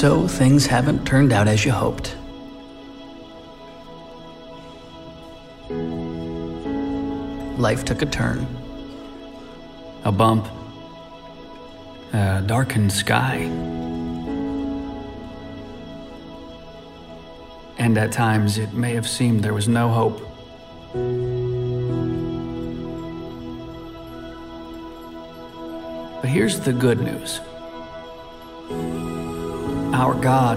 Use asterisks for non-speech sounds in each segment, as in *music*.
So things haven't turned out as you hoped. Life took a turn. A bump. A darkened sky. And at times it may have seemed there was no hope. But here's the good news our God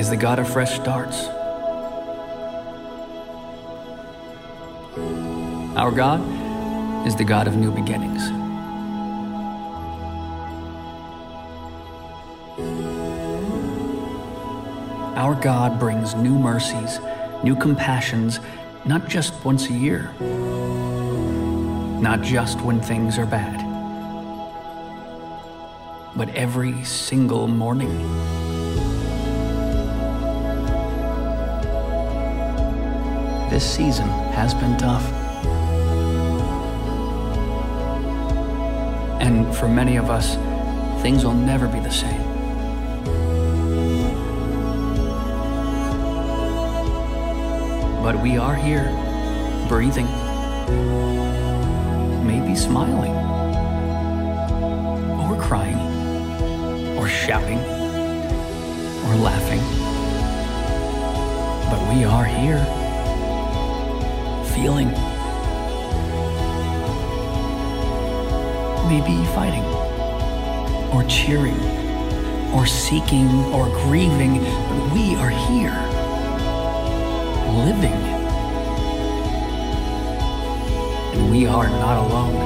is the God of fresh starts. Our God is the God of new beginnings. Our God brings new mercies, new compassions, not just once a year, not just when things are bad, but every single morning. This season has been tough. And for many of us, things will never be the same. But we are here, breathing, maybe smiling, or crying, or shouting, or laughing. But we are here, feeling, maybe fighting, or cheering, or seeking, or grieving. But we are here living. And we are not alone.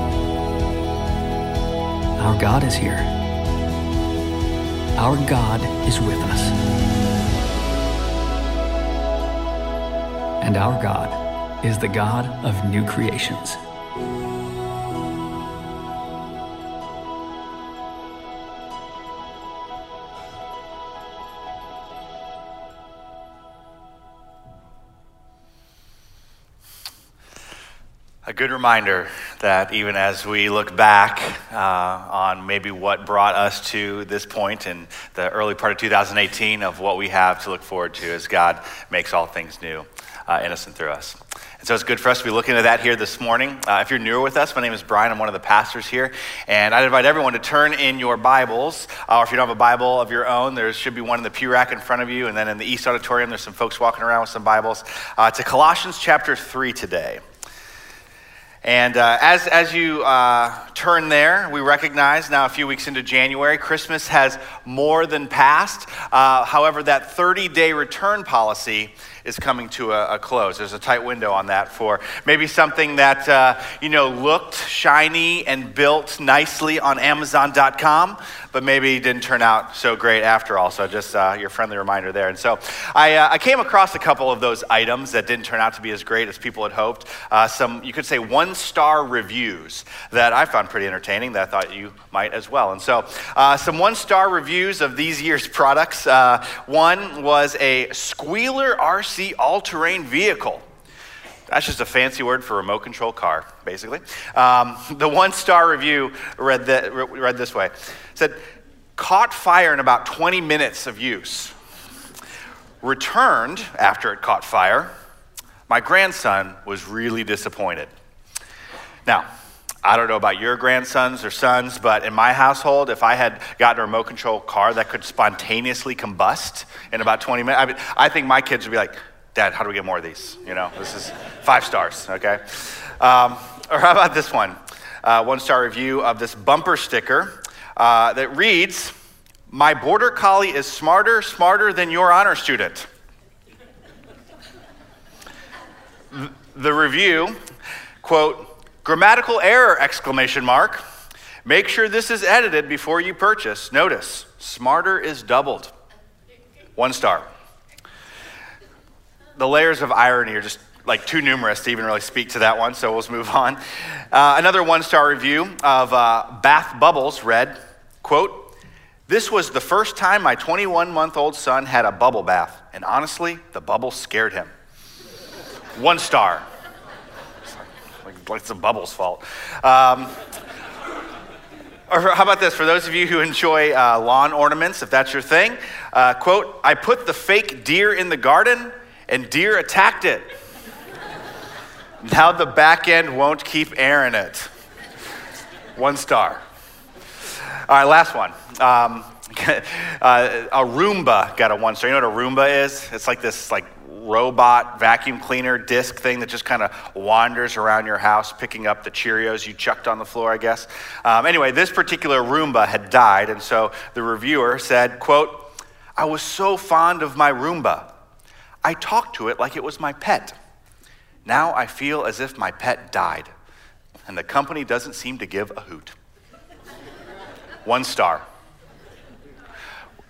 Our God is here. Our God is with us. And our God is the God of new creations. A good reminder that even as we look back uh, on maybe what brought us to this point in the early part of 2018 of what we have to look forward to as God makes all things new, uh, innocent through us. And so it's good for us to be looking at that here this morning. Uh, if you're newer with us, my name is Brian. I'm one of the pastors here. And I'd invite everyone to turn in your Bibles, uh, or if you don't have a Bible of your own, there should be one in the pew rack in front of you. And then in the East Auditorium, there's some folks walking around with some Bibles. Uh, to Colossians chapter 3 today. And uh, as, as you uh, turn there, we recognize now a few weeks into January, Christmas has more than passed. Uh, however, that 30 day return policy is coming to a, a, close. There's a tight window on that for maybe something that, uh, you know, looked shiny and built nicely on Amazon.com, but maybe didn't turn out so great after all. So just uh, your friendly reminder there. And so I, uh, I, came across a couple of those items that didn't turn out to be as great as people had hoped. Uh, some, you could say, one star reviews that I found pretty entertaining that I thought you might as well. And so uh, some one star reviews of these year's products. Uh, one was a Squealer RC all terrain vehicle. That's just a fancy word for remote control car, basically. Um, *laughs* the one star review read, the, read this way it said, caught fire in about 20 minutes of use. Returned after it caught fire. My grandson was really disappointed. Now, I don't know about your grandsons or sons, but in my household, if I had gotten a remote control car that could spontaneously combust in about 20 minutes, I, mean, I think my kids would be like, Dad, how do we get more of these? You know, this is five stars, okay? Um, *laughs* or how about this one? Uh, one star review of this bumper sticker uh, that reads, My border collie is smarter, smarter than your honor student. *laughs* the review, quote, grammatical error, exclamation mark. Make sure this is edited before you purchase. Notice, smarter is doubled. One star the layers of irony are just like too numerous to even really speak to that one, so we'll move on. Uh, another one star review of uh, Bath Bubbles read, quote, this was the first time my 21 month old son had a bubble bath, and honestly, the bubble scared him. one star. Like, the bubble's fault. Um, Or how about this? For those of you who enjoy uh, lawn ornaments, if that's your thing, uh, quote, I put the fake deer in the garden and deer attacked it. now the back end won't keep airing it. One star. All right, last one. Um, *laughs* uh, a Roomba got a one star. You know what a Roomba is? It's like this like robot vacuum cleaner disc thing that just kind of wanders around your house picking up the Cheerios you chucked on the floor, I guess. Um, anyway, this particular Roomba had died, and so the reviewer said, quote, I was so fond of my Roomba. I talked to it like it was my pet. Now I feel as if my pet died, and the company doesn't seem to give a hoot. One star.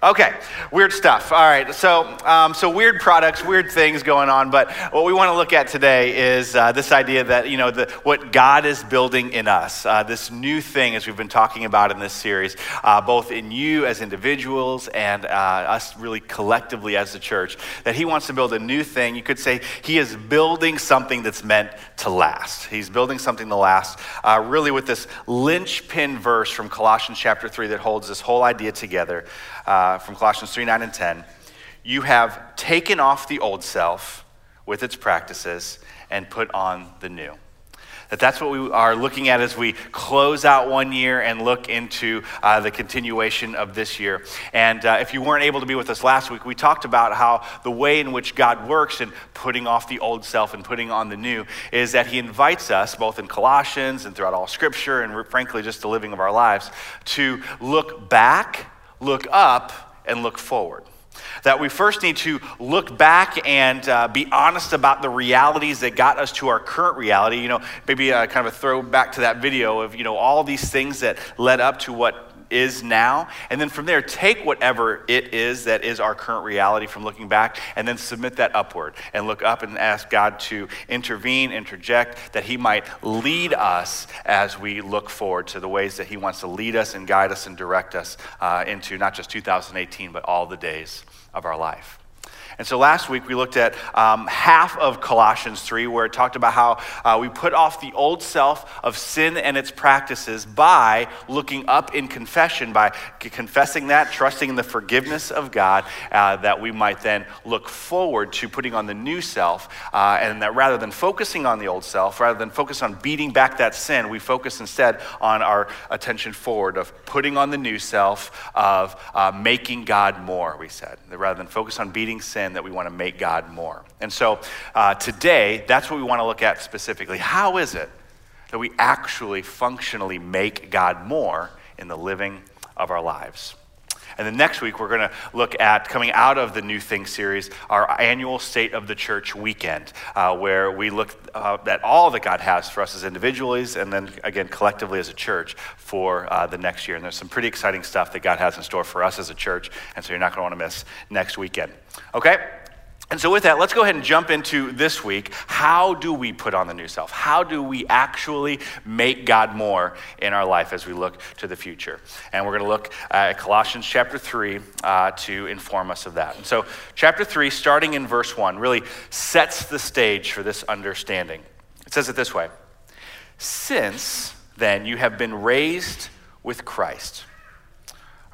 Okay, weird stuff. All right, so um, so weird products, weird things going on. But what we want to look at today is uh, this idea that you know the, what God is building in us, uh, this new thing, as we've been talking about in this series, uh, both in you as individuals and uh, us really collectively as the church. That He wants to build a new thing. You could say He is building something that's meant to last. He's building something to last. Uh, really, with this linchpin verse from Colossians chapter three that holds this whole idea together uh, from Colossians 3 9 and 10. You have taken off the old self with its practices and put on the new. That that's what we are looking at as we close out one year and look into uh, the continuation of this year. And uh, if you weren't able to be with us last week, we talked about how the way in which God works in putting off the old self and putting on the new is that He invites us, both in Colossians and throughout all Scripture, and frankly, just the living of our lives, to look back look up and look forward. That we first need to look back and uh, be honest about the realities that got us to our current reality. You know, maybe a, kind of a throwback to that video of, you know, all these things that led up to what is now. And then from there, take whatever it is that is our current reality from looking back and then submit that upward and look up and ask God to intervene, interject, that He might lead us as we look forward to the ways that He wants to lead us and guide us and direct us uh, into not just 2018, but all the days of our life. And so last week we looked at um, half of Colossians 3, where it talked about how uh, we put off the old self of sin and its practices by looking up in confession, by confessing that, trusting in the forgiveness of God, uh, that we might then look forward to putting on the new self. Uh, and that rather than focusing on the old self, rather than focus on beating back that sin, we focus instead on our attention forward of putting on the new self, of uh, making God more, we said. Rather than focus on beating sin, that we want to make God more. And so uh, today, that's what we want to look at specifically. How is it that we actually functionally make God more in the living of our lives? And then next week, we're going to look at coming out of the New Thing series, our annual State of the Church weekend, uh, where we look uh, at all that God has for us as individuals and then again collectively as a church for uh, the next year. And there's some pretty exciting stuff that God has in store for us as a church. And so you're not going to want to miss next weekend. Okay? And so, with that, let's go ahead and jump into this week. How do we put on the new self? How do we actually make God more in our life as we look to the future? And we're going to look at Colossians chapter 3 uh, to inform us of that. And so, chapter 3, starting in verse 1, really sets the stage for this understanding. It says it this way Since then you have been raised with Christ.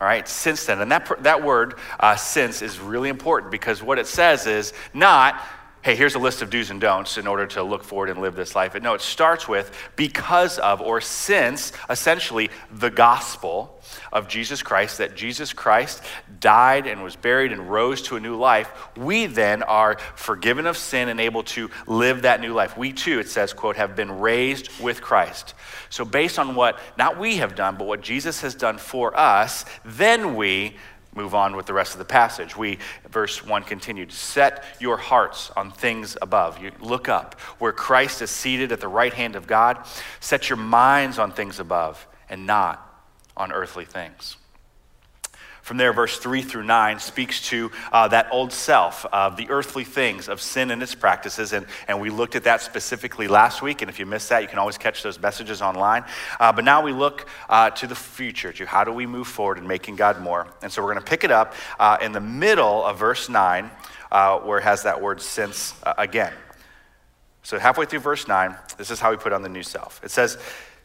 All right, since then. And that, that word, uh, since, is really important because what it says is not, hey, here's a list of do's and don'ts in order to look forward and live this life. But no, it starts with because of or since essentially the gospel of Jesus Christ, that Jesus Christ died and was buried and rose to a new life, we then are forgiven of sin and able to live that new life. We too, it says, quote, have been raised with Christ. So based on what not we have done, but what Jesus has done for us, then we move on with the rest of the passage. We, verse 1 continued, set your hearts on things above. You look up where Christ is seated at the right hand of God. Set your minds on things above and not on earthly things. From there, verse 3 through 9 speaks to uh, that old self of the earthly things of sin and its practices. And, and we looked at that specifically last week. And if you missed that, you can always catch those messages online. Uh, but now we look uh, to the future, to how do we move forward in making God more. And so we're going to pick it up uh, in the middle of verse 9, uh, where it has that word since uh, again. So halfway through verse 9, this is how we put on the new self. It says,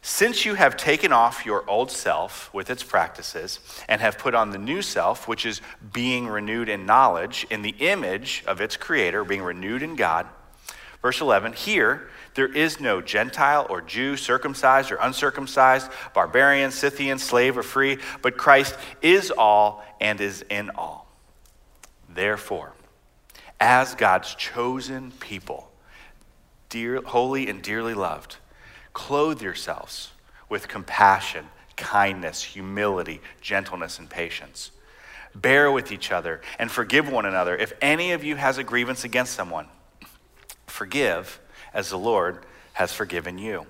Since you have taken off your old self with its practices and have put on the new self, which is being renewed in knowledge in the image of its creator, being renewed in God. Verse 11, here there is no Gentile or Jew, circumcised or uncircumcised, barbarian, Scythian, slave or free, but Christ is all and is in all. Therefore, as God's chosen people, dear, holy and dearly loved, clothe yourselves with compassion, kindness, humility, gentleness, and patience. Bear with each other and forgive one another. If any of you has a grievance against someone, forgive as the Lord has forgiven you.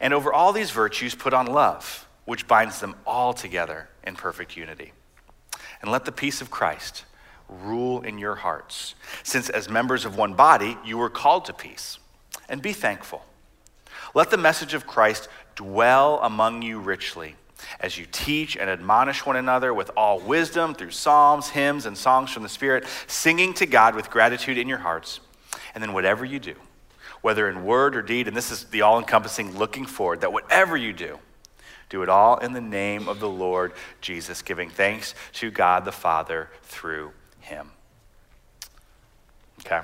And over all these virtues, put on love, which binds them all together in perfect unity. And let the peace of Christ rule in your hearts, since as members of one body, you were called to peace. And be thankful. Let the message of Christ dwell among you richly as you teach and admonish one another with all wisdom through psalms, hymns, and songs from the Spirit, singing to God with gratitude in your hearts. And then, whatever you do, whether in word or deed, and this is the all encompassing looking forward, that whatever you do, do it all in the name of the Lord Jesus, giving thanks to God the Father through him. Okay?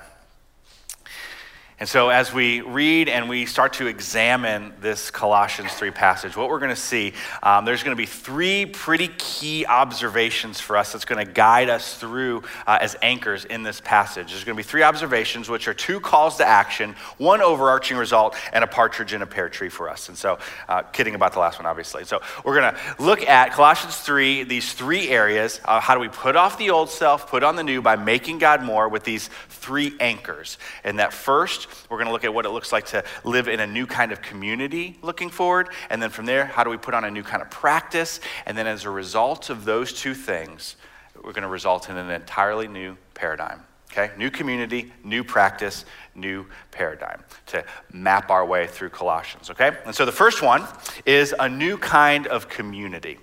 And so, as we read and we start to examine this Colossians 3 passage, what we're going to see, um, there's going to be three pretty key observations for us that's going to guide us through uh, as anchors in this passage. There's going to be three observations, which are two calls to action, one overarching result, and a partridge in a pear tree for us. And so, uh, kidding about the last one, obviously. So, we're going to look at Colossians 3, these three areas. Uh, how do we put off the old self, put on the new by making God more with these three anchors? And that first, we're going to look at what it looks like to live in a new kind of community looking forward. And then from there, how do we put on a new kind of practice? And then as a result of those two things, we're going to result in an entirely new paradigm. Okay? New community, new practice, new paradigm to map our way through Colossians. Okay? And so the first one is a new kind of community.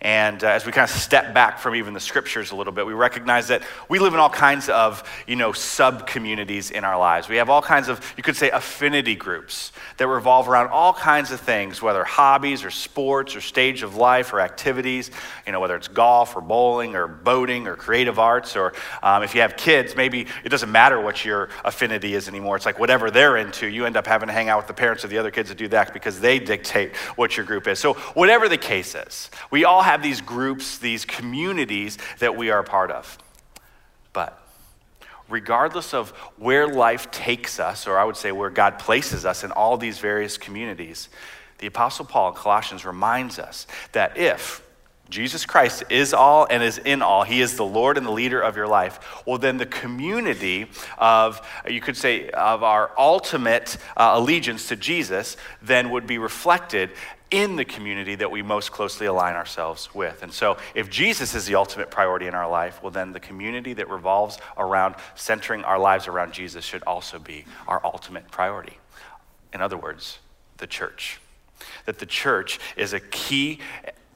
And uh, as we kind of step back from even the scriptures a little bit, we recognize that we live in all kinds of, you know, sub communities in our lives. We have all kinds of, you could say, affinity groups that revolve around all kinds of things, whether hobbies or sports or stage of life or activities, you know, whether it's golf or bowling or boating or creative arts, or um, if you have kids, maybe it doesn't matter what your affinity is anymore. It's like whatever they're into, you end up having to hang out with the parents of the other kids that do that because they dictate what your group is. So, whatever the case is, we all have these groups, these communities that we are part of. But regardless of where life takes us, or I would say where God places us in all these various communities, the Apostle Paul in Colossians reminds us that if Jesus Christ is all and is in all. He is the Lord and the leader of your life. Well, then the community of, you could say, of our ultimate uh, allegiance to Jesus then would be reflected in the community that we most closely align ourselves with. And so, if Jesus is the ultimate priority in our life, well, then the community that revolves around centering our lives around Jesus should also be our ultimate priority. In other words, the church. That the church is a key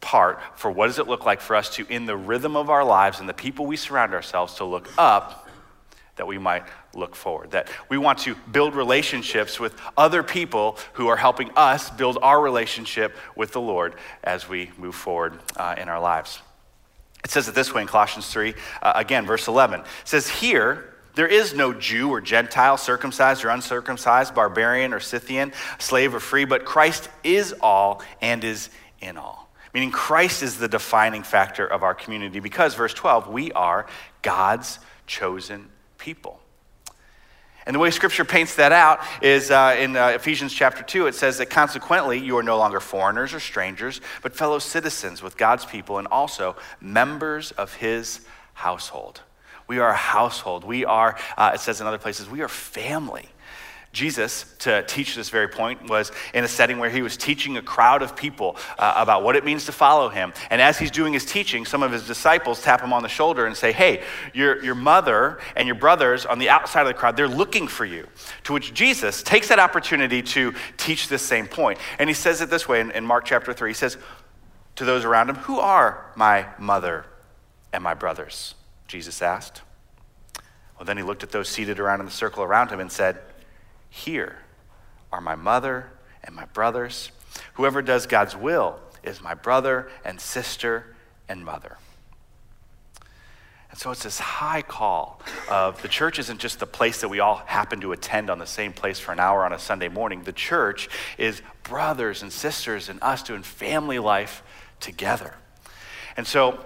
part for what does it look like for us to, in the rhythm of our lives and the people we surround ourselves, to look up that we might look forward. That we want to build relationships with other people who are helping us build our relationship with the Lord as we move forward uh, in our lives. It says it this way in Colossians 3, uh, again, verse 11. It says, Here, there is no Jew or Gentile, circumcised or uncircumcised, barbarian or Scythian, slave or free, but Christ is all and is in all. Meaning, Christ is the defining factor of our community because, verse 12, we are God's chosen people. And the way Scripture paints that out is uh, in uh, Ephesians chapter 2, it says that consequently you are no longer foreigners or strangers, but fellow citizens with God's people and also members of his household. We are a household. We are, uh, it says in other places, we are family. Jesus, to teach this very point, was in a setting where he was teaching a crowd of people uh, about what it means to follow him. And as he's doing his teaching, some of his disciples tap him on the shoulder and say, Hey, your, your mother and your brothers on the outside of the crowd, they're looking for you. To which Jesus takes that opportunity to teach this same point. And he says it this way in, in Mark chapter 3. He says to those around him, Who are my mother and my brothers? Jesus asked. Well, then he looked at those seated around in the circle around him and said, here are my mother and my brothers. Whoever does God's will is my brother and sister and mother. And so it's this high call of the church isn't just the place that we all happen to attend on the same place for an hour on a Sunday morning. The church is brothers and sisters and us doing family life together. And so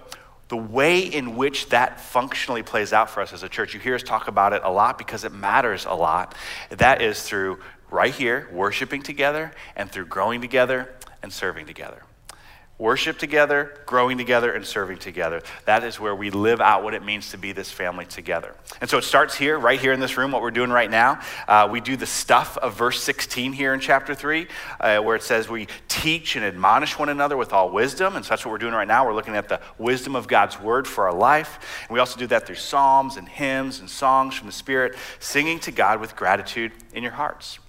the way in which that functionally plays out for us as a church, you hear us talk about it a lot because it matters a lot. That is through right here, worshiping together, and through growing together and serving together worship together, growing together, and serving together. That is where we live out what it means to be this family together. And so it starts here, right here in this room, what we're doing right now. Uh, we do the stuff of verse 16 here in chapter 3, uh, where it says we teach and admonish one another with all wisdom. And so that's what we're doing right now. We're looking at the wisdom of God's word for our life. And we also do that through psalms and hymns and songs from the Spirit, singing to God with gratitude in your hearts.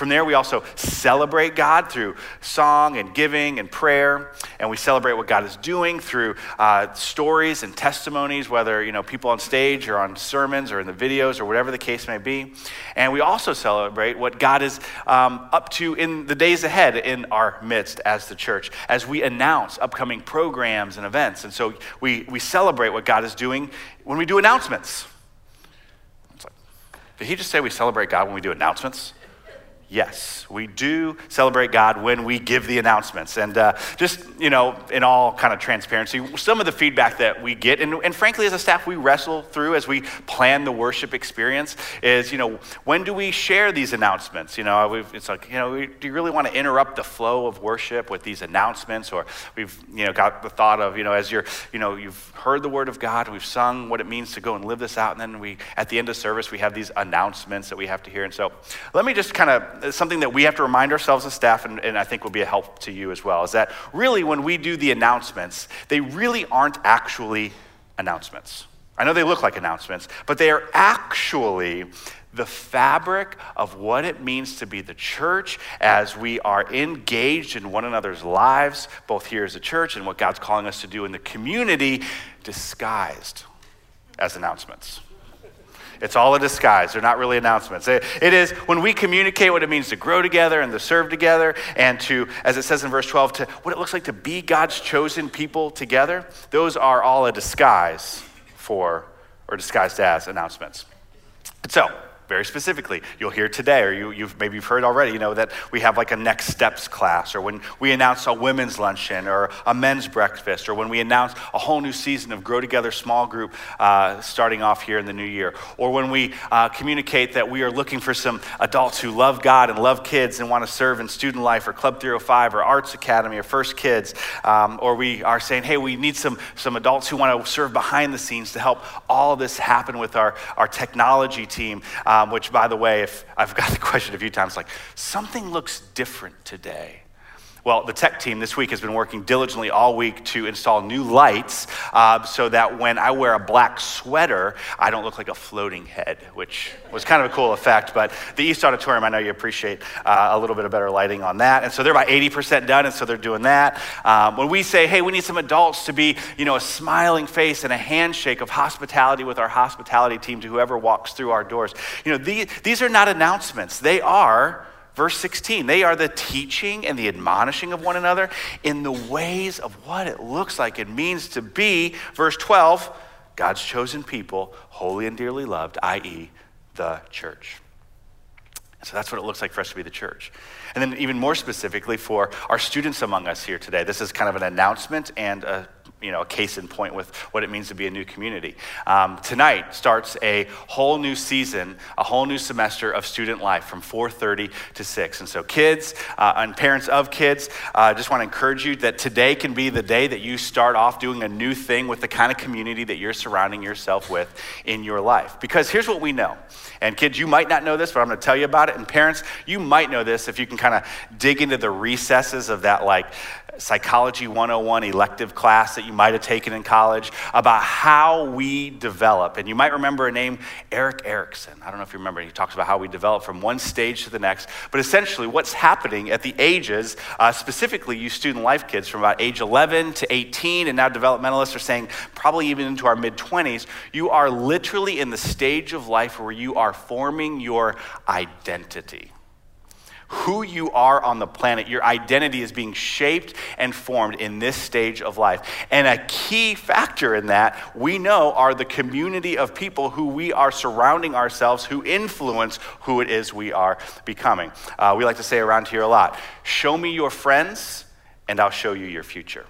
From there, we also celebrate God through song and giving and prayer, and we celebrate what God is doing through uh, stories and testimonies, whether you know people on stage or on sermons or in the videos or whatever the case may be. And we also celebrate what God is um, up to in the days ahead in our midst as the church, as we announce upcoming programs and events. And so we we celebrate what God is doing when we do announcements. Did he just say we celebrate God when we do announcements? Yes, we do celebrate God when we give the announcements. And uh, just, you know, in all kind of transparency, some of the feedback that we get, and, and frankly, as a staff, we wrestle through as we plan the worship experience is, you know, when do we share these announcements? You know, it's like, you know, do you really want to interrupt the flow of worship with these announcements? Or we've, you know, got the thought of, you know, as you're, you know, you've heard the word of God, we've sung what it means to go and live this out, and then we, at the end of service, we have these announcements that we have to hear. And so let me just kind of Uh, something that we have to remind ourselves as staff, and, and I think will be a help to you as well, is that really when we do the announcements, they really aren't actually announcements. I know they look like announcements, but they are actually the fabric of what it means to be the church as we are engaged in one another's lives, both here as a church and what God's calling us to do in the community, disguised as announcements. It's all a disguise. They're not really announcements. It is when we communicate what it means to grow together and to serve together and to, as it says in verse 12, to what it looks like to be God's chosen people together. Those are all a disguise for, or disguised as announcements. So, very specifically. You'll hear today, or you, have maybe you've heard already, you know, that we have like a next steps class, or when we announce a women's luncheon, or a men's breakfast, or when we announce a whole new season of Grow Together small group uh, starting off here in the new year, or when we uh, communicate that we are looking for some adults who love God and love kids and want to serve in student life, or Club 305, or Arts Academy, or First Kids, um, or we are saying, hey, we need some, some adults who want to serve behind the scenes to help all this happen with our, our technology team. Uh, um, which, by the way, if I've got the question a few times, like something looks different today. Well, the tech team this week has been working diligently all week to install new lights uh, so that when I wear a black sweater, I don't look like a floating head, which was kind of a cool effect. But the East Auditorium, I know you appreciate uh, a little bit of better lighting on that. And so they're about 80% done, and so they're doing that. Um, when we say, hey, we need some adults to be, you know, a smiling face and a handshake of hospitality with our hospitality team to whoever walks through our doors, you know, these, these are not announcements. They are Verse 16, they are the teaching and the admonishing of one another in the ways of what it looks like it means to be, verse 12, God's chosen people, holy and dearly loved, i.e., the church. So that's what it looks like for us to be the church. And then, even more specifically, for our students among us here today, this is kind of an announcement and a you know, a case in point with what it means to be a new community. Um, tonight starts a whole new season, a whole new semester of student life from 4.30 to 6. And so kids uh, and parents of kids, I uh, just want to encourage you that today can be the day that you start off doing a new thing with the kind of community that you're surrounding yourself with in your life. Because here's what we know. And kids, you might not know this, but I'm going to tell you about it. And parents, you might know this if you can kind of dig into the recesses of that like Psychology 101 elective class that you might have taken in college about how we develop. And you might remember a name, Erik Erikson. I don't know if you remember, he talks about how we develop from one stage to the next. But essentially, what's happening at the ages, uh, specifically you student life kids from about age 11 to 18, and now developmentalists are saying probably even into our mid 20s, you are literally in the stage of life where you are forming your identity who you are on the planet. Your identity is being shaped and formed in this stage of life. And a key factor in that, we know, are the community of people who we are surrounding ourselves, who influence who it is we are becoming. Uh, we like to say around here a lot show me your friends, and I'll show you your future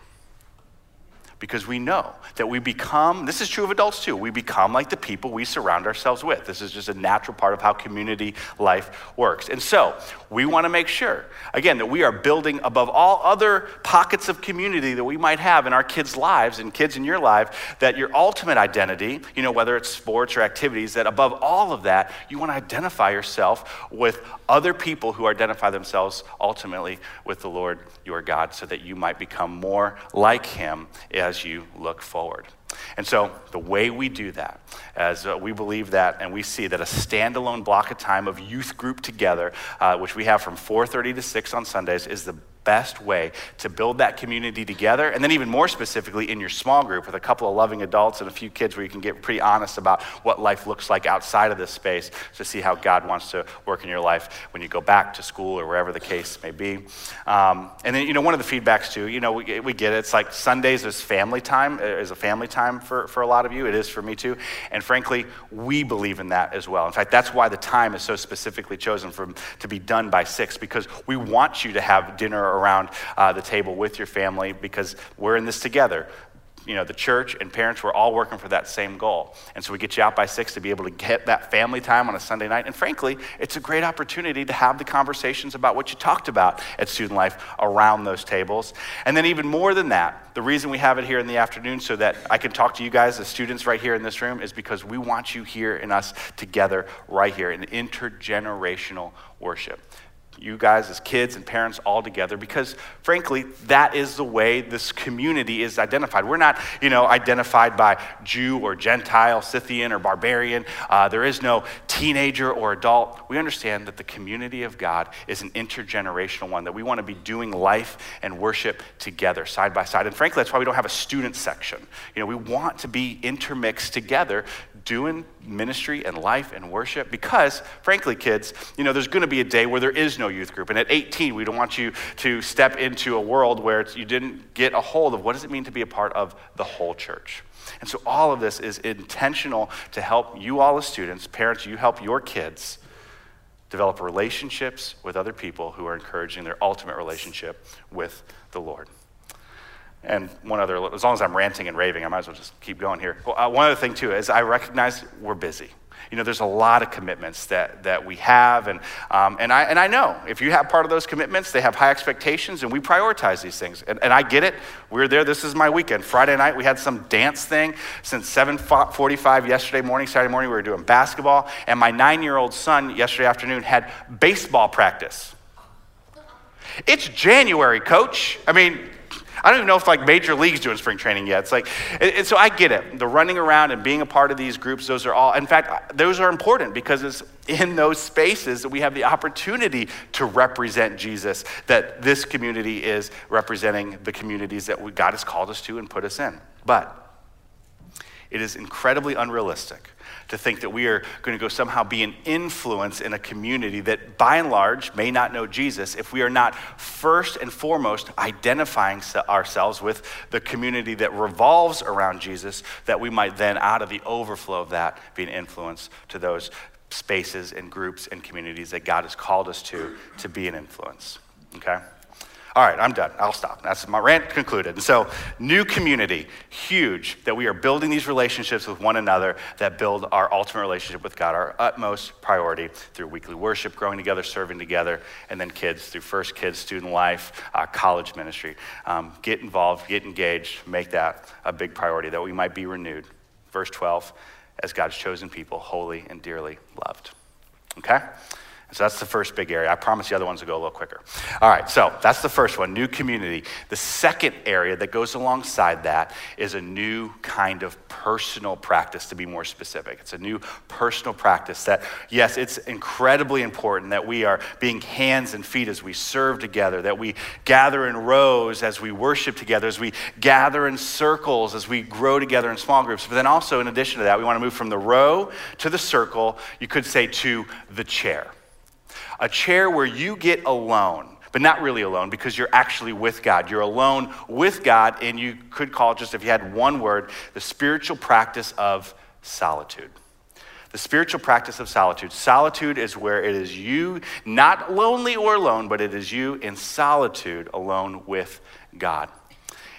because we know that we become, this is true of adults too, we become like the people we surround ourselves with. This is just a natural part of how community life works. And so we want to make sure, again, that we are building above all other pockets of community that we might have in our kids' lives and kids in your life, that your ultimate identity, you know, whether it's sports or activities, that above all of that, you want to identify yourself with other people who identify themselves ultimately with the Lord your God so that you might become more like him as you look forward. And so, the way we do that, as uh, we believe that, and we see that a standalone block of time of youth group together, uh, which we have from 4:30 to 6 on Sundays, is the best way to build that community together. And then, even more specifically, in your small group with a couple of loving adults and a few kids where you can get pretty honest about what life looks like outside of this space to see how God wants to work in your life when you go back to school or wherever the case may be. Um, and then, you know, one of the feedbacks too, you know, we, we get it. It's like Sundays is family time, uh, is a family time for, for a lot of you. It is for me too. And frankly, we believe in that as well. In fact, that's why the time is so specifically chosen for, to be done by six because we want you to have dinner around uh, the table with your family because we're in this together you know, the church and parents were all working for that same goal. And so we get you out by six to be able to get that family time on a Sunday night. And frankly, it's a great opportunity to have the conversations about what you talked about at student life around those tables. And then, even more than that, the reason we have it here in the afternoon so that I can talk to you guys as students right here in this room is because we want you here and us together right here in intergenerational worship you guys as kids and parents all together because frankly that is the way this community is identified. We're not you know identified by jew or gentile scythian or barbarian. Uh, there is no teenager or adult. We understand that the community of god is an intergenerational one that we want to be doing life and worship together side by side. And frankly that's why we don't have a student section. You know we want to be intermixed together doing ministry and life and worship? Because frankly kids you know there's going to be a day where there is no youth group. And at 18 we don't want you to step into a world where you didn't get a hold of what does it mean to be a part of the whole church? And so all of this is intentional to help you all as students parents you help your kids develop relationships with other people who are encouraging their ultimate relationship with the lord and one other, as long as I'm ranting and raving, I might as well just keep going here. Well, uh, one other thing, too, is I recognize we're busy. You know, there's a lot of commitments that, that we have. And, um, and, I, and I know if you have part of those commitments, they have high expectations, and we prioritize these things. And, and I get it. We are there. This is my weekend. Friday night, we had some dance thing since 7.45 yesterday morning, Saturday morning, we were doing basketball. And my nine-year-old son yesterday afternoon had baseball practice. It's January, coach. I mean, I don't even know if like major leagues doing spring training yet. It's like, and, and so I get it. The running around and being a part of these groups, those are all, in fact, those are important because it's in those spaces that we have the opportunity to represent Jesus, that this community is representing the communities that God has called us to and put us in. But it is incredibly unrealistic to think that we are going to go somehow be an influence in a community that by and large may not know Jesus if we are not first and foremost identifying ourselves with the community that revolves around Jesus, that we might then, out of the overflow of that, be an influence to those spaces and groups and communities that God has called us to to be an influence. Okay? All right, I'm done. I'll stop. That's my rant concluded. And so, new community, huge that we are building these relationships with one another that build our ultimate relationship with God, our utmost priority through weekly worship, growing together, serving together, and then kids through First Kids, student life, uh, college ministry. Um, get involved, get engaged, make that a big priority that we might be renewed. Verse 12, as God's chosen people, holy and dearly loved. Okay? So that's the first big area. I promise the other ones will go a little quicker. All right, so that's the first one new community. The second area that goes alongside that is a new kind of personal practice, to be more specific. It's a new personal practice that, yes, it's incredibly important that we are being hands and feet as we serve together, that we gather in rows as we worship together, as we gather in circles, as we grow together in small groups. But then also, in addition to that, we want to move from the row to the circle, you could say to the chair. A chair where you get alone but not really alone because you're actually with God. You're alone with God, and you could call just, if you had one word, the spiritual practice of solitude. The spiritual practice of solitude. Solitude is where it is you, not lonely or alone, but it is you in solitude alone with God.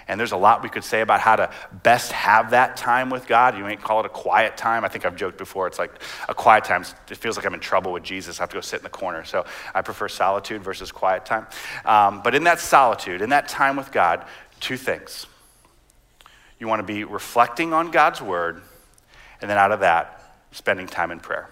And there's a lot we could say about how to best have that time with God. You ain't call it a quiet time. I think I've joked before. It's like a quiet time. It feels like I'm in trouble with Jesus. I have to go sit in the corner. So I prefer solitude versus quiet time. Um, but in that solitude, in that time with God, two things. You want to be reflecting on God's word, and then out of that, spending time in prayer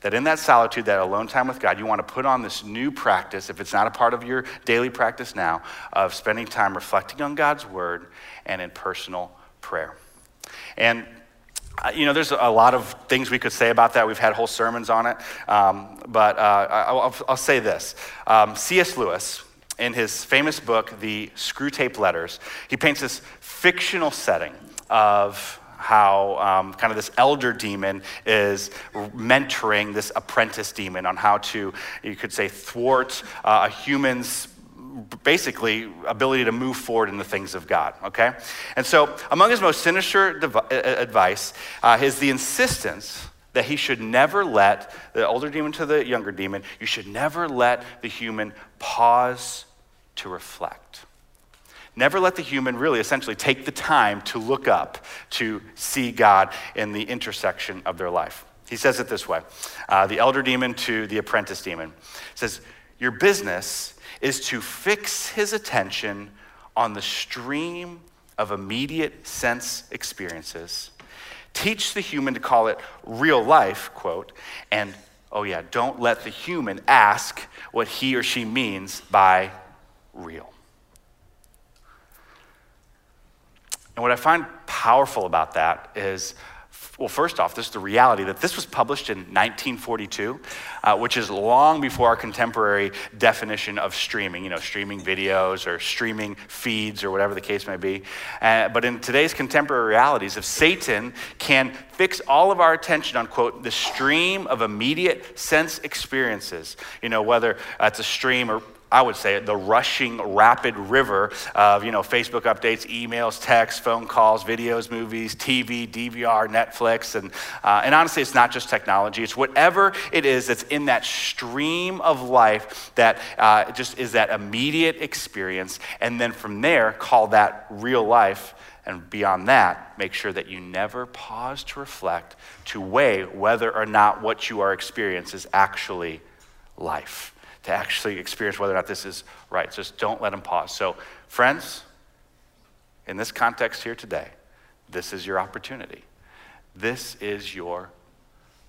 that in that solitude, that alone time with God, you want to put on this new practice, if it's not a part of your daily practice now, of spending time reflecting on God's word and in personal prayer. And uh, you know, there's a lot of things we could say about that. We've had whole sermons on it. Um, but uh, I'll, I'll, say this um, C.S. Lewis, in his famous book, The Screwtape Letters, he paints this fictional setting of how um, kind of this elder demon is mentoring this apprentice demon on how to, you could say, thwart uh, a human's basically ability to move forward in the things of God, okay? And so, among his most sinister dev- advice uh, is the insistence that he should never let the older demon to the younger demon, you should never let the human pause to reflect. Never let the human really essentially take the time to look up, to see God in the intersection of their life. He says it this way uh, the elder demon to the apprentice demon says, Your business is to fix his attention on the stream of immediate sense experiences. Teach the human to call it real life, quote, and oh yeah, don't let the human ask what he or she means by real. And what I find powerful about that is, well, first off, this is the reality that this was published in 1942, uh, which is long before our contemporary definition of streaming, you know, streaming videos or streaming feeds or whatever the case may be. Uh, but in today's contemporary realities, if Satan can fix all of our attention on, quote, the stream of immediate sense experiences, you know, whether it's a stream or I would say the rushing, rapid river of you know Facebook updates, emails, texts, phone calls, videos, movies, TV, DVR, Netflix, and uh, and honestly, it's not just technology. It's whatever it is that's in that stream of life that uh, just is that immediate experience, and then from there, call that real life. And beyond that, make sure that you never pause to reflect, to weigh whether or not what you are experiencing is actually life to actually experience whether or not this is right. Just don't let them pause. So, friends, in this context here today, this is your opportunity. This is your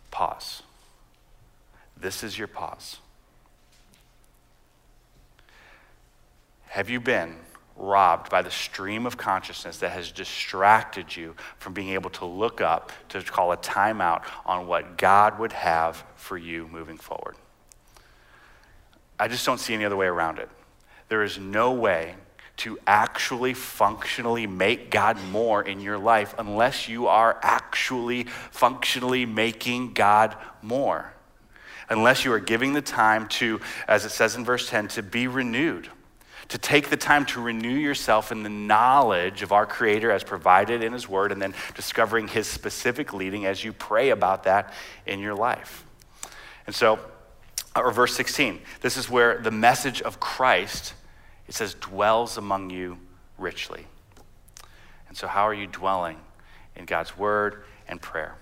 pause. This is your pause. Have you been robbed by the stream of consciousness that has distracted you from being able to look up to call a timeout on what God would have for you moving forward? I just don't see any other way around it. There is no way to actually functionally make God more in your life unless you are actually functionally making God more. Unless you are giving the time to, as it says in verse 10, to be renewed, to take the time to renew yourself in the knowledge of our Creator as provided in His Word, and then discovering His specific leading as you pray about that in your life. And so, Uh, or verse 16. This is where the message of Christ, it says, dwells among you richly. And so, how are you dwelling in God's word and prayer?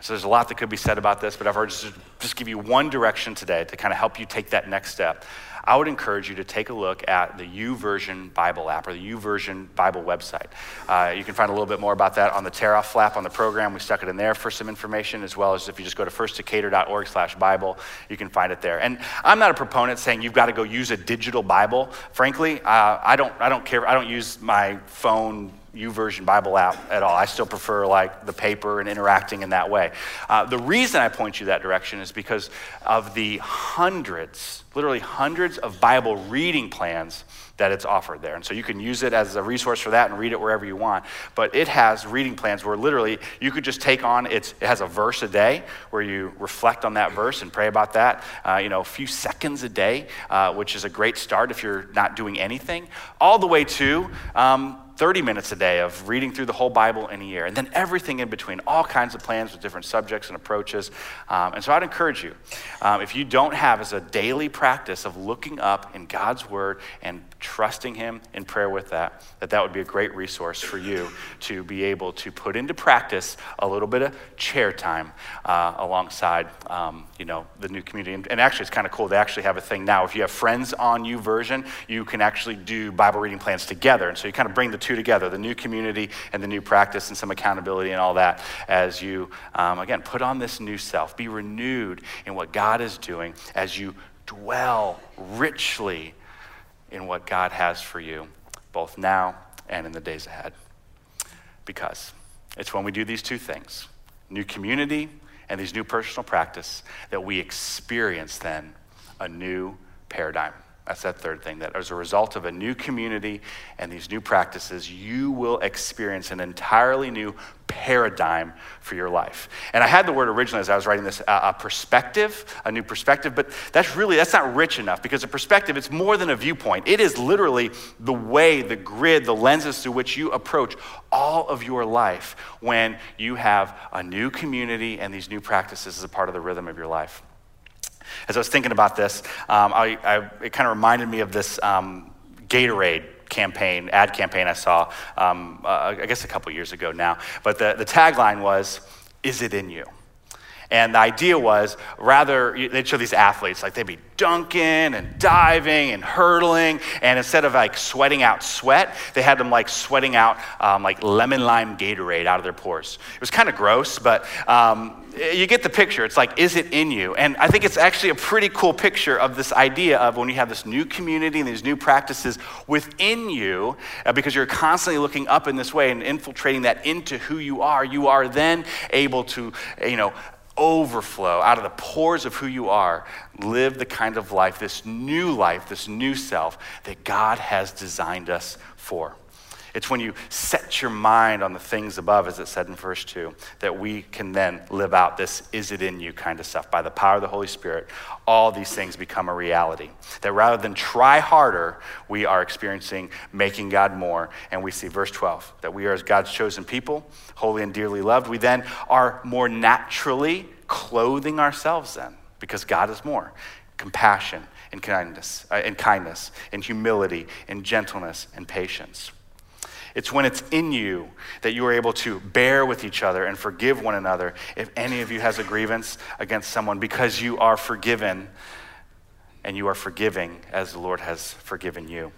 So, there's a lot that could be said about this, but I've just, just give you one direction today to kind of help you take that next step. I would encourage you to take a look at the YouVersion Bible app or the YouVersion Bible website. Uh, you can find a little bit more about that on the tear off flap on the program. We stuck it in there for some information, as well as if you just go to firstdecatur.org slash Bible, you can find it there. And I'm not a proponent saying you've got to go use a digital Bible. Frankly, uh, I, don't, I don't care. I don't use my phone YouVersion Bible app at all. I still prefer like the paper and interacting in that way. Uh, the reason I point you that direction is because of the hundreds, literally hundreds of Bible reading plans that it's offered there. And so you can use it as a resource for that and read it wherever you want. But it has reading plans where literally you could just take on, it has a verse a day where you reflect on that verse and pray about that, uh, you know, a few seconds a day, uh, which is a great start if you're not doing anything, all the way to, um, 30 minutes a day of reading through the whole Bible in a year, and then everything in between, all kinds of plans with different subjects and approaches. Um, and so I'd encourage you, um, if you don't have as a daily practice of looking up in God's Word and trusting Him in prayer with that, that that would be a great resource for you to be able to put into practice a little bit of chair time uh, alongside, um, you know, the new community. And, and actually, it's kind of cool. They actually have a thing now. If you have friends on YouVersion, you can actually do Bible reading plans together. And so you kind of bring the two together, the new community and the new practice and some accountability and all that as you, um, again, put on this new self. Be renewed in what God is doing as you dwell richly in what God has for you, both now and in the days ahead. Because it's when we do these two things new community and these new personal practice that we experience then a new paradigm. That's that third thing, that as a result of a new community and these new practices, you will experience an entirely new paradigm for your life. And I had the word originally as I was writing this, a perspective, a new perspective, but that's really, that's not rich enough because a perspective, it's more than a viewpoint. It is literally the way, the grid, the lenses through which you approach all of your life when you have a new community and these new practices as a part of the rhythm of your life. As I was thinking about this, um, I, I, it kind of reminded me of this um, Gatorade campaign, ad campaign I saw, um, uh, I guess a couple years ago now. But the, the tagline was, Is it in you? And the idea was rather, they'd show these athletes, like they'd be dunking and diving and hurdling. And instead of like sweating out sweat, they had them like sweating out um, like lemon lime Gatorade out of their pores. It was kind of gross, but um, you get the picture. It's like, is it in you? And I think it's actually a pretty cool picture of this idea of when you have this new community and these new practices within you, uh, because you're constantly looking up in this way and infiltrating that into who you are, you are then able to, you know, overflow out of the pores of who you are, live the kind of life, this new life, this new self that God has designed us for. It's when you set your mind on the things above, as it said in verse 2, that we can then live out this is it in you kind of stuff. By the power of the Holy Spirit, all these things become a reality. That rather than try harder, we are experiencing making God more. And we see verse 12 that we are as God's chosen people, holy and dearly loved. We then are more naturally clothing ourselves then because God is more compassion and kindness, uh, and kindness, and humility, and gentleness, and patience. It's when it's in you that you are able to bear with each other and forgive one another if any of you has a grievance against someone because you are forgiven and you are forgiving as the Lord has forgiven you.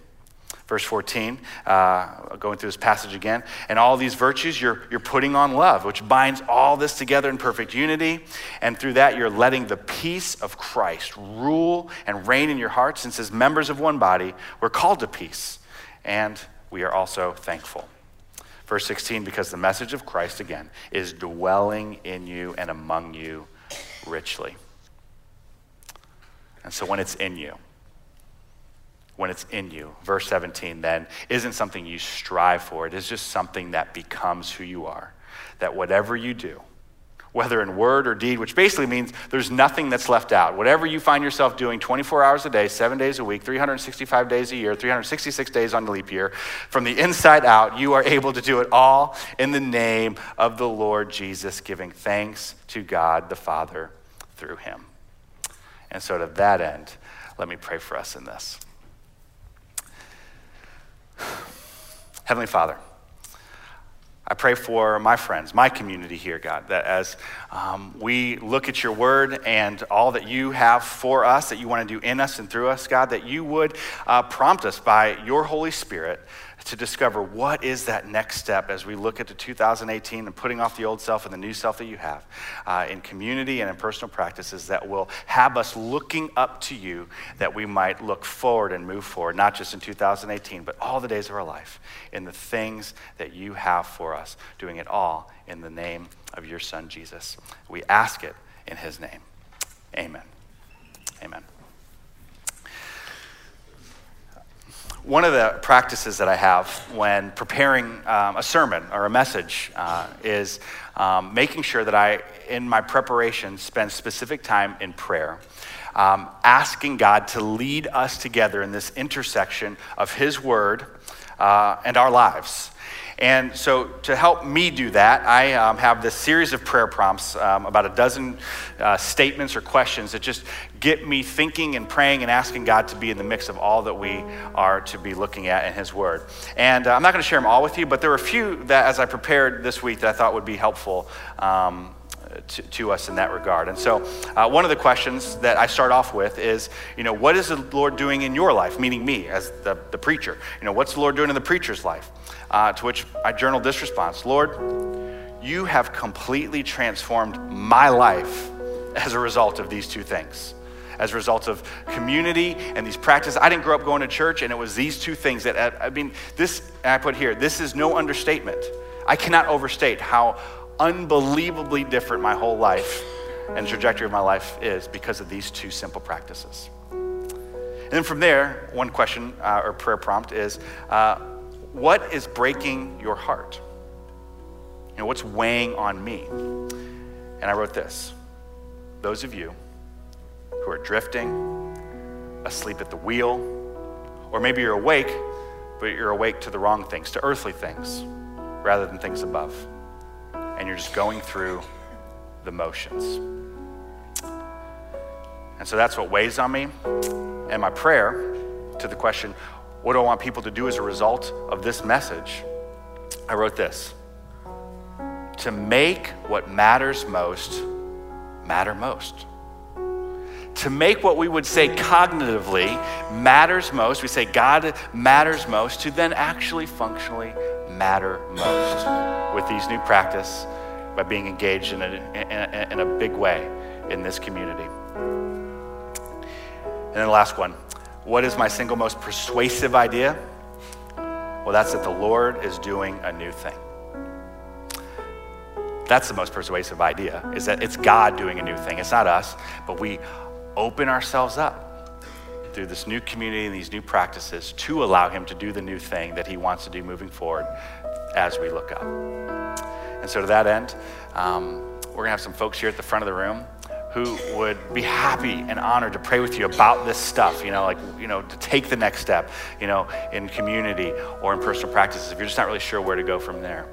Verse 14, uh, going through this passage again. And all these virtues, you're, you're putting on love, which binds all this together in perfect unity. And through that, you're letting the peace of Christ rule and reign in your hearts. Since, as members of one body, we're called to peace and we are also thankful. Verse 16, because the message of Christ, again, is dwelling in you and among you richly. And so when it's in you, when it's in you, verse 17 then isn't something you strive for, it is just something that becomes who you are. That whatever you do, whether in word or deed, which basically means there's nothing that's left out. Whatever you find yourself doing 24 hours a day, seven days a week, 365 days a year, 366 days on the leap year, from the inside out, you are able to do it all in the name of the Lord Jesus, giving thanks to God the Father through him. And so, to that end, let me pray for us in this. *sighs* Heavenly Father, I pray for my friends, my community here, God, that as um, we look at your word and all that you have for us, that you want to do in us and through us, God, that you would uh, prompt us by your Holy Spirit to discover what is that next step as we look at the 2018 and putting off the old self and the new self that you have uh, in community and in personal practices that will have us looking up to you that we might look forward and move forward, not just in 2018, but all the days of our life in the things that you have for us, doing it all in the name of your Son, Jesus. We ask it in his name. Amen. Amen. One of the practices that I have when preparing um, a sermon or a message uh, is um, making sure that I, in my preparation, spend specific time in prayer, um, asking God to lead us together in this intersection of His Word uh, and our lives. And so, to help me do that, I um, have this series of prayer prompts, um, about a dozen uh, statements or questions that just get me thinking and praying and asking God to be in the mix of all that we are to be looking at in His Word. And uh, I'm not going to share them all with you, but there were a few that, as I prepared this week, that I thought would be helpful. Um, to, to, us in that regard. And so, uh, one of the questions that I start off with is, you know, what is the Lord doing in your life, meaning me as the, the preacher? You know, what's the Lord doing in the preacher's life? Uh, to which I journaled this response Lord, you have completely transformed my life as a result of these two things. As a result of community and these practices. I didn't grow up going to church, and it was these two things that, I mean, this, I put here, this is no understatement. I cannot overstate how unbelievably different my whole life and trajectory of my life is because of these two simple practices. And then from there, one question uh, or prayer prompt is uh, what is breaking your heart? You know, what's weighing on me? And I wrote this Those of you who are drifting, asleep at the wheel, or maybe you're awake, but you're awake to the wrong things, to earthly things, rather than things above. And you're just going through the motions. And so that's what weighs on me. And my prayer to the question, what do I want people to do as a result of this message? I wrote this to make what matters most matter most. To make what we would say cognitively matters most, we say God matters most, to then actually functionally matter most with these new practice by being engaged in a, in a, in a big way in this community. And then the last one what is my single most persuasive idea? Well, that's that the Lord is doing a new thing. That's the most persuasive idea, is that it's God doing a new thing. It's not us, but we open ourselves up through this new community and these new practices to allow Him to do the new thing that He wants to do moving forward as we look up. And so, to that end, um, we're going to have some folks here at the front of the room who would be happy and honored to pray with you about this stuff, you know, like, you know, to take the next step, you know, in community or in personal practices if you're just not really sure where to go from there.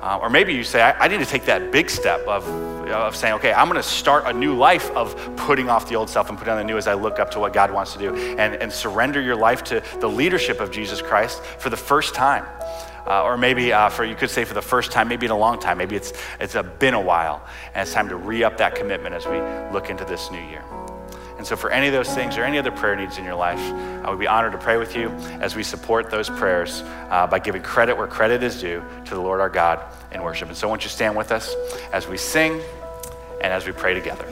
Uh, or maybe you say, I, I, need to take that big step of, of saying, okay, I'm going to start a new life of putting off the old self and putting on the new as I look up to what God wants to do and, and surrender your life to the leadership of Jesus Christ for the first time. Uh, or maybe uh, for you could say for the first time, maybe in a long time, maybe it's it's a, been a while, and it's time to re up that commitment as we look into this new year. And so, for any of those things or any other prayer needs in your life, I would be honored to pray with you as we support those prayers uh, by giving credit where credit is due to the Lord our God in worship. And so, won't you stand with us as we sing and as we pray together.